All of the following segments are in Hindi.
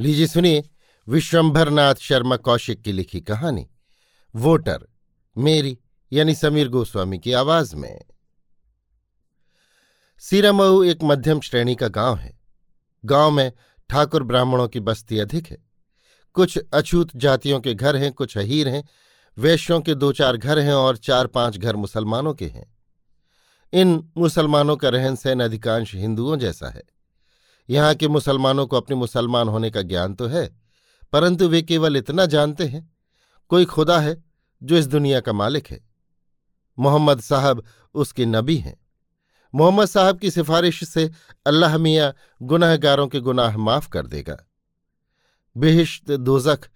लीजिए सुनिए विश्वंभरनाथ शर्मा कौशिक की लिखी कहानी, वोटर, मेरी यानी समीर गोस्वामी की आवाज़ में। सीरामऊ एक मध्यम श्रेणी का गाँव है। गाँव में ठाकुर ब्राह्मणों की बस्ती अधिक है। कुछ अछूत जातियों के घर हैं, कुछ अहीर हैं, वैश्यों के दो चार घर हैं और चार पाँच घर मुसलमानों के हैं। इन मुसलमानों का रहन सहन अधिकांश हिंदुओं जैसा है। यहाँ के मुसलमानों को अपने मुसलमान होने का ज्ञान तो है, परंतु वे केवल इतना जानते हैं, कोई खुदा है जो इस दुनिया का मालिक है। मोहम्मद साहब उसके नबी हैं। मोहम्मद साहब की सिफारिश से अल्लाह मियाँ गुनाहगारों के गुनाह माफ़ कर देगा। बेहिश्त, दोजख,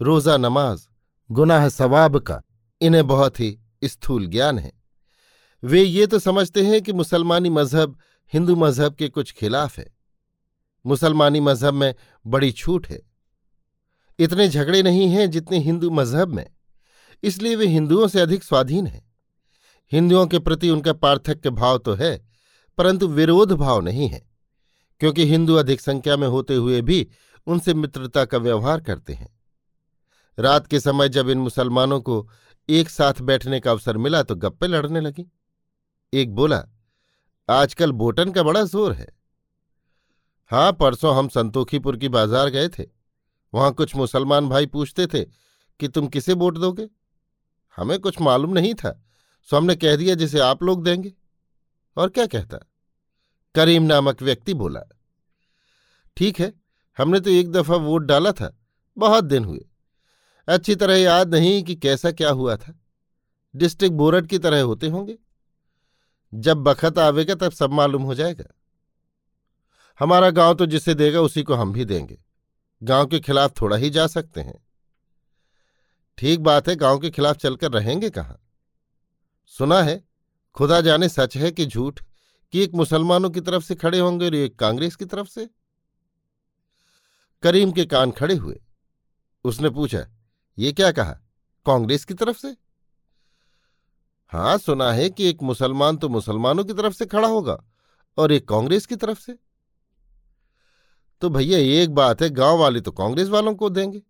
रोज़ा नमाज़, गुनाह सवाब का इन्हें बहुत ही स्थूल ज्ञान है। वे ये तो समझते हैं कि मुसलमानी मज़हब हिंदू मज़हब के कुछ खिलाफ है। मुसलमानी मज़हब में बड़ी छूट है। इतने झगड़े नहीं हैं जितने हिंदू मज़हब में। इसलिए वे हिंदुओं से अधिक स्वाधीन हैं। हिंदुओं के प्रति उनका पार्थक्य भाव तो है, परंतु विरोध भाव नहीं है, क्योंकि हिंदू अधिक संख्या में होते हुए भी उनसे मित्रता का व्यवहार करते हैं। रात के समय जब इन मुसलमानों को एक साथ बैठने का अवसर मिला तो गप्पे लड़ने लगी। एक बोला, आजकल बोटन का बड़ा ज़ोर है। हाँ परसों हम संतोखीपुर की बाज़ार गए थे। वहाँ कुछ मुसलमान भाई पूछते थे कि तुम किसे वोट दोगे? हमें कुछ मालूम नहीं था, सो हमने कह दिया जिसे आप लोग देंगे। और क्या कहता? करीम नामक व्यक्ति बोला, ठीक है, हमने तो एक दफ़ा वोट डाला था, बहुत दिन हुए। अच्छी तरह याद नहीं कि कैसा क्या हुआ था। डिस्ट्रिक्ट बोर्ड की तरह होते होंगे। जब बखत आवेगा तब सब मालूम हो जाएगा। हमारा गाँव तो जिसे देगा उसी को हम भी देंगे। गाँव के खिलाफ थोड़ा ही जा सकते हैं। ठीक बात है, गाँव के खिलाफ चलकर रहेंगे कहाँ? सुना है, खुदा जाने सच है कि झूठ, कि एक मुसलमानों की तरफ़ से खड़े होंगे और एक कांग्रेस की तरफ़ से? करीम के कान खड़े हुए। उसने पूछा, ये क्या कहा? कांग्रेस की तरफ़ से? हाँ, सुना है कि एक मुसलमान तो मुसलमानों की तरफ़ से खड़ा होगा और एक कांग्रेस की तरफ़ से। तो भैया एक बात है, गाँव वाले तो कांग्रेस वालों को देंगे।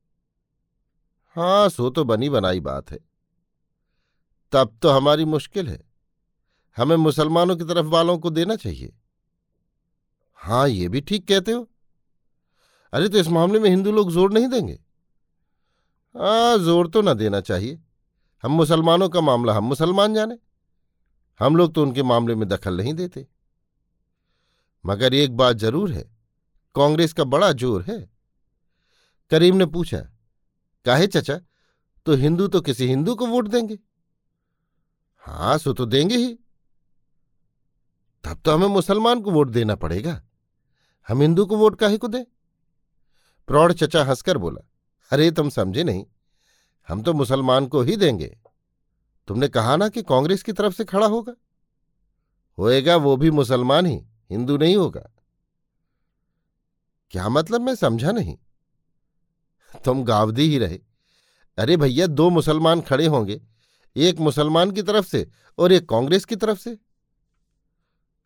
हाँ सो तो बनी बनाई बात है। तब तो हमारी मुश्किल है। हमें मुसलमानों की तरफ़ वालों को देना चाहिए। हाँ ये भी ठीक कहते हो। अरे तो इस मामले में हिंदू लोग ज़ोर नहीं देंगे? हाँ ज़ोर तो ना देना चाहिए। हम मुसलमानों का मामला हम मुसलमान जाने। हम लोग तो उनके मामले में दखल नहीं देते। मगर एक बात ज़रूर है कांग्रेस का बड़ा ज़ोर है। करीम ने पूछा, काहे चचा तो हिंदू तो किसी हिंदू को वोट देंगे? हाँ सो तो देंगे ही। तब तो हमें मुसलमान को वोट देना पड़ेगा। हम हिंदू को वोट काहे को दें? प्रौढ़ चचा हंसकर बोला, अरे, तुम समझे नहीं, हम तो मुसलमान को ही देंगे। तुमने कहा ना कि कांग्रेस की तरफ़ से खड़ा होगा? होएगा, वो भी मुसलमान ही, हिंदू नहीं होगा। क्या मतलब मैं समझा नहीं? तुम गावदी ही रहे। अरे भैया, दो मुसलमान खड़े होंगे, एक मुसलमान की तरफ़ से और एक कांग्रेस की तरफ़ से।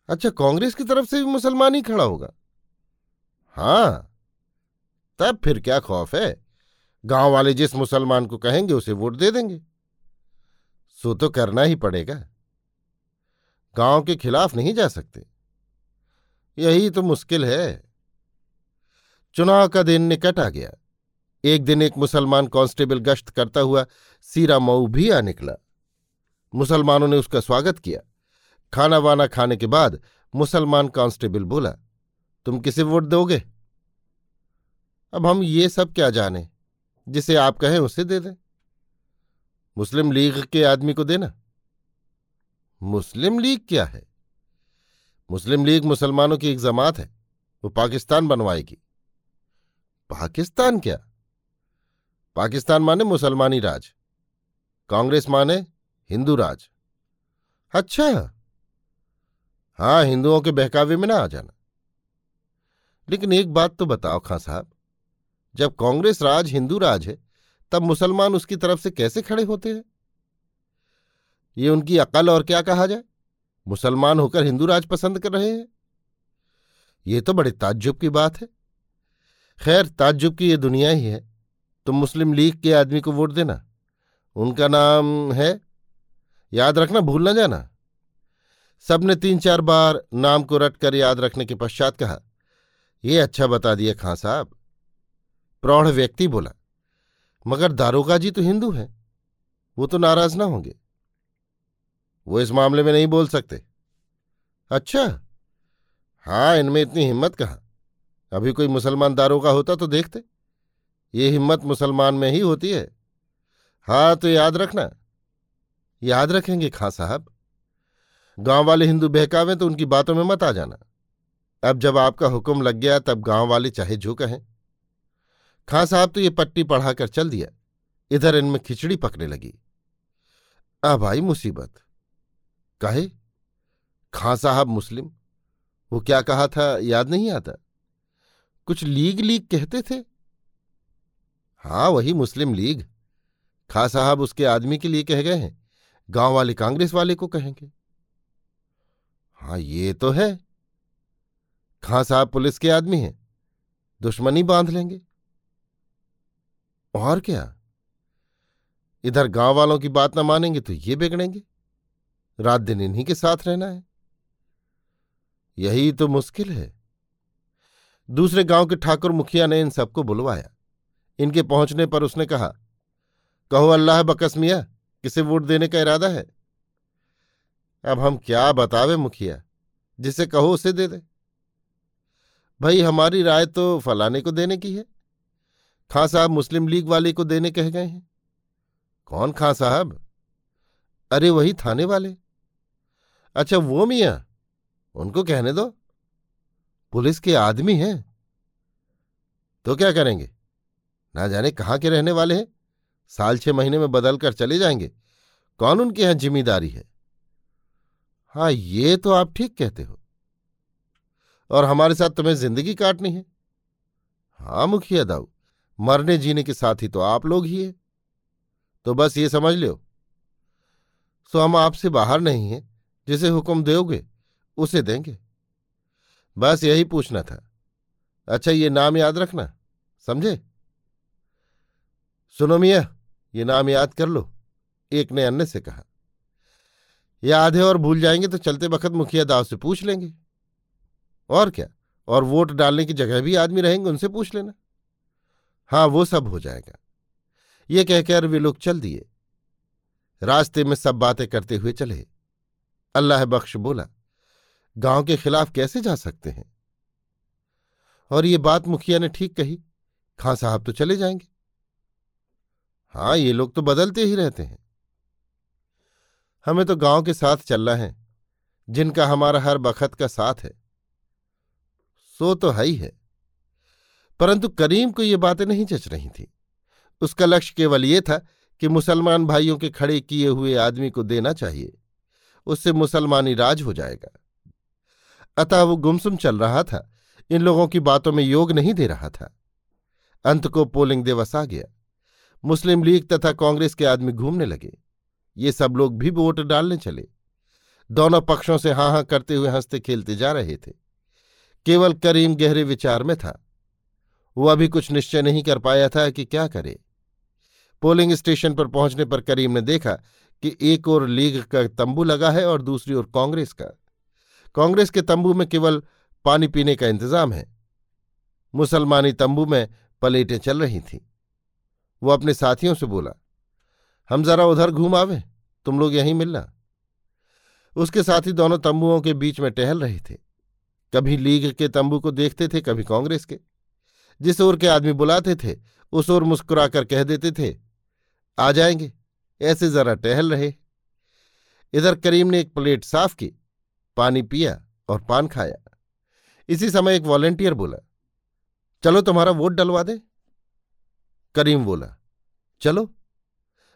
अच्छा कांग्रेस की तरफ़ से भी मुसलमान ही खड़ा होगा? हाँ, तब फिर क्या खौफ है? गाँव वाले जिस मुसलमान को कहेंगे, उसे वोट दे देंगे। सो तो करना ही पड़ेगा। गाँव के खिलाफ नहीं जा सकते। यही तो मुश्किल है। चुनाव का दिन निकट आ गया। एक दिन एक मुसलमान कांस्टेबल गश्त करता हुआ सीरा मऊ भी आ निकला। मुसलमानों ने उसका स्वागत किया। खाना वाना खाने के बाद मुसलमान कांस्टेबल बोला, तुम किसे वोट दोगे? अब हम ये सब क्या जाने? जिसे आप कहें उसे दे दें। मुस्लिम लीग के आदमी को देना। मुस्लिम लीग क्या है? मुस्लिम लीग मुसलमानों की एक जमात है। वो पाकिस्तान बनवाएगी। पाकिस्तान क्या? पाकिस्तान माने मुसलमानी राज, कांग्रेस माने हिंदू राज। अच्छा। हाँ हिंदुओं के बहकावे में ना आ जाना। लेकिन एक बात तो बताओ खां साहब, जब कांग्रेस राज हिंदू राज है, तब मुसलमान उसकी तरफ़ से कैसे खड़े होते हैं? ये उनकी अकल और क्या कहा जाए? मुसलमान होकर हिंदू राज पसंद कर रहे हैं? ये तो बड़े ताज्जुब की बात है। खैर, ताज्जुब की ये दुनिया ही है। तुम मुस्लिम लीग के आदमी को वोट देना। उनका नाम है, याद रखना, भूल ना जाना। सबने तीन चार बार नाम को रटकर याद रखने के पश्चात कहा, ये अच्छा बता दिया खां साहब। प्रौढ़ व्यक्ति बोला, मगर दारोगा जी तो हिंदू हैं, वो तो नाराज़ ना होंगे। वो इस मामले में नहीं बोल सकते। अच्छा? हाँ इनमें इतनी हिम्मत कहाँ? अभी कोई मुसलमान दारोगा होता तो देखते। ये हिम्मत मुसलमान में ही होती है। हाँ तो याद रखना। याद रखेंगे खां साहब। गाँव वाले हिंदू बहकावे तो उनकी बातों में मत आ जाना। अब जब आपका हुक्म लग गया, तब गाँव वाले चाहे जो कहें। खां साहब तो ये पट्टी पढ़ाकर चल दिया। इधर इनमें खिचड़ी पकने लगी। अब आई मुसीबत। कहे? खां साहब मुस्लिम। वो क्या कहा था, याद नहीं आता? कुछ लीग लीग कहते थे? हाँ वही मुस्लिम लीग। खा साहब उसके आदमी के लिए कह गए हैं, गाँव वाले कांग्रेस वाले को कहेंगे। हाँ ये तो है। खां साहब पुलिस के आदमी हैं, दुश्मनी बाँध लेंगे। और क्या? इधर गाँव वालों की बात ना मानेंगे तो ये बिगड़ेंगे। रात दिन इन्हीं के साथ रहना है। यही तो मुश्किल है। दूसरे गाँव के ठाकुर मुखिया ने इन सबको बुलवाया। इनके पहुँचने पर उसने कहा, कहो, अल्लाह बकस मिया, किसे वोट देने का इरादा है? अब हम क्या बतावे मुखिया, जिसे कहो उसे दे दे। भाई, हमारी राय तो फलाने को देने की है। खां साहब मुस्लिम लीग वाले को देने कह गए हैं। कौन खां साहब? अरे, वही थाने वाले। अच्छा वो मियाँ, उनको कहने दो। पुलिस के आदमी हैं। तो क्या करेंगे? ना जाने कहाँ के रहने वाले हैं। साल छह महीने में बदल कर चले जाएँगे। कौन उनके यहाँ ज़िम्मेदारी है। हाँ ये तो आप ठीक कहते हो। और हमारे साथ तुम्हें ज़िंदगी काटनी है। हाँ मुखिया दाऊ, मरने जीने के साथ ही तो आप लोग ही है। तो बस ये समझ लो। सो हम आपसे बाहर नहीं हैं। जिसे हुक्म दोगे, उसे देंगे। बस यही पूछना था। अच्छा ये नाम याद रखना, समझे? सुनो मिया, ये नाम याद कर लो, एक ने अन्य से कहा। या आधे और भूल जाएँगे तो चलते वक्त मुखिया दाव से पूछ लेंगे। और क्या, और वोट डालने की जगह भी आदमी रहेंगे, उनसे पूछ लेना। हाँ वो सब हो जाएगा। ये कहकर वे लोग चल दिए। रास्ते में सब बातें करते हुए चले। अल्लाह बख्श बोला गाँव के खिलाफ कैसे जा सकते हैं? और ये बात मुखिया ने ठीक कही। खां साहब तो चले जाएँगे। हाँ ये लोग तो बदलते ही रहते हैं। हमें तो गाँव के साथ चलना है, जिनका हमारा हर बखत का साथ है। सो तो है ही है। परंतु करीम को ये बातें नहीं जच रही थी। उसका लक्ष्य केवल ये था कि मुसलमान भाइयों के खड़े किए हुए आदमी को देना चाहिए। उससे मुसलमानी राज हो जाएगा। अतः वो गुमसुम चल रहा था। इन लोगों की बातों में योग नहीं दे रहा था। अंत को पोलिंग दिवस आ गया। मुस्लिम लीग तथा कांग्रेस के आदमी घूमने लगे। ये सब लोग भी वोट डालने चले। दोनों पक्षों से हाँ हाँ करते हुए हँसते खेलते जा रहे थे। केवल करीम गहरे विचार में था। वो अभी कुछ निश्चय नहीं कर पाया था कि क्या करे। पोलिंग स्टेशन पर पहुँचने पर करीम ने देखा कि एक और लीग का तंबू लगा है और दूसरी ओर कांग्रेस का। कांग्रेस के तंबू में केवल पानी पीने का इंतज़ाम है। मुसलमानी तंबू में प्लेटें चल रही थीं। वो अपने साथियों से बोला, हम जरा उधर घूम आवे, तुम लोग यहीं मिलना। उसके साथी दोनों तंबुओं के बीच में टहल रहे थे। कभी लीग के तंबू को देखते थे, कभी कांग्रेस के। जिस ओर के आदमी बुलाते थे, उस ओर मुस्कुराकर कह देते थे, आ जाएँगे, ऐसे जरा टहल रहे। इधर करीम ने एक प्लेट साफ़ की पानी पिया और पान खाया। इसी समय एक वॉलेंटियर बोला, चलो तुम्हारा वोट डलवा दे। करीम बोला, चलो।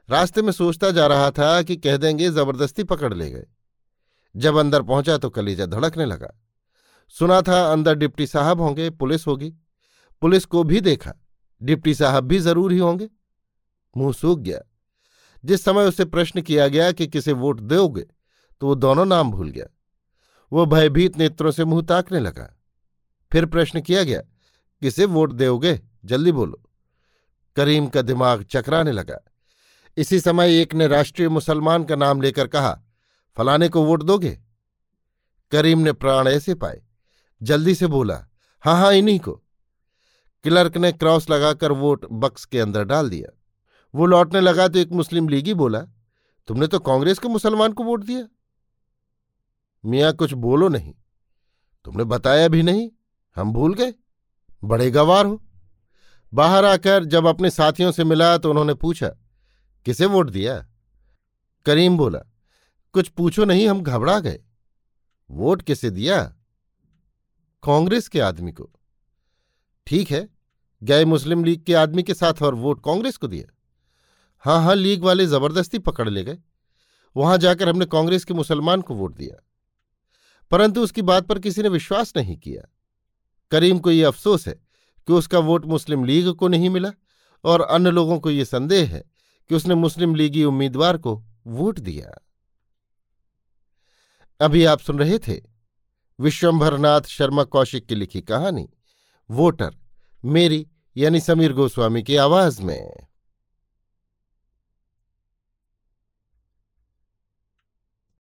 रास्ते में सोचता जा रहा था कि कह देंगे ज़बरदस्ती पकड़ ले गए। जब अंदर पहुँचा तो कलीजा धड़कने लगा। सुना था अंदर डिप्टी साहब होंगे, पुलिस होगी। पुलिस को भी देखा, डिप्टी साहब भी ज़रूर ही होंगे। मुँह सूख गया। जिस समय उसे प्रश्न किया गया कि किसे वोट दोगे तो वो दोनों नाम भूल गया। वो भयभीत नेत्रों से मुँह ताकने लगा। फिर प्रश्न किया गया, किसे वोट दोगे? जल्दी बोलो। करीम का दिमाग चकराने लगा। इसी समय एक ने राष्ट्रीय मुसलमान का नाम लेकर कहा, फलाने को वोट दोगे? करीम ने प्राण ऐसे पाए। जल्दी से बोला हाँ हाँ इन्हीं को। क्लर्क ने क्रॉस लगाकर वोट बक्स के अंदर डाल दिया। वो लौटने लगा तो एक मुस्लिम लीगी बोला, तुमने तो कांग्रेस के मुसलमान को वोट दिया। मियाँ कुछ बोलो नहीं। तुमने बताया भी नहीं, हम भूल गए। बड़े गवार हो। बाहर आकर जब अपने साथियों से मिला तो उन्होंने पूछा, किसे वोट दिया? करीम बोला, कुछ पूछो नहीं, हम घबरा गए। वोट किसे दिया? कांग्रेस के आदमी को। ठीक है गए मुस्लिम लीग के आदमी के साथ और वोट कांग्रेस को दिया? हाँ हाँ लीग वाले ज़बरदस्ती पकड़ ले गए। वहाँ जाकर हमने कांग्रेस के मुसलमान को वोट दिया। परंतु उसकी बात पर किसी ने विश्वास नहीं किया। करीम को यह अफसोस है कि उसका वोट मुस्लिम लीग को नहीं मिला और अन्य लोगों को यह संदेह है कि उसने मुस्लिम लीगी उम्मीदवार को वोट दिया। अभी आप सुन रहे थे विश्वंभरनाथ शर्मा कौशिक की लिखी कहानी, वोटर, मेरी यानी समीर गोस्वामी की आवाज़ में।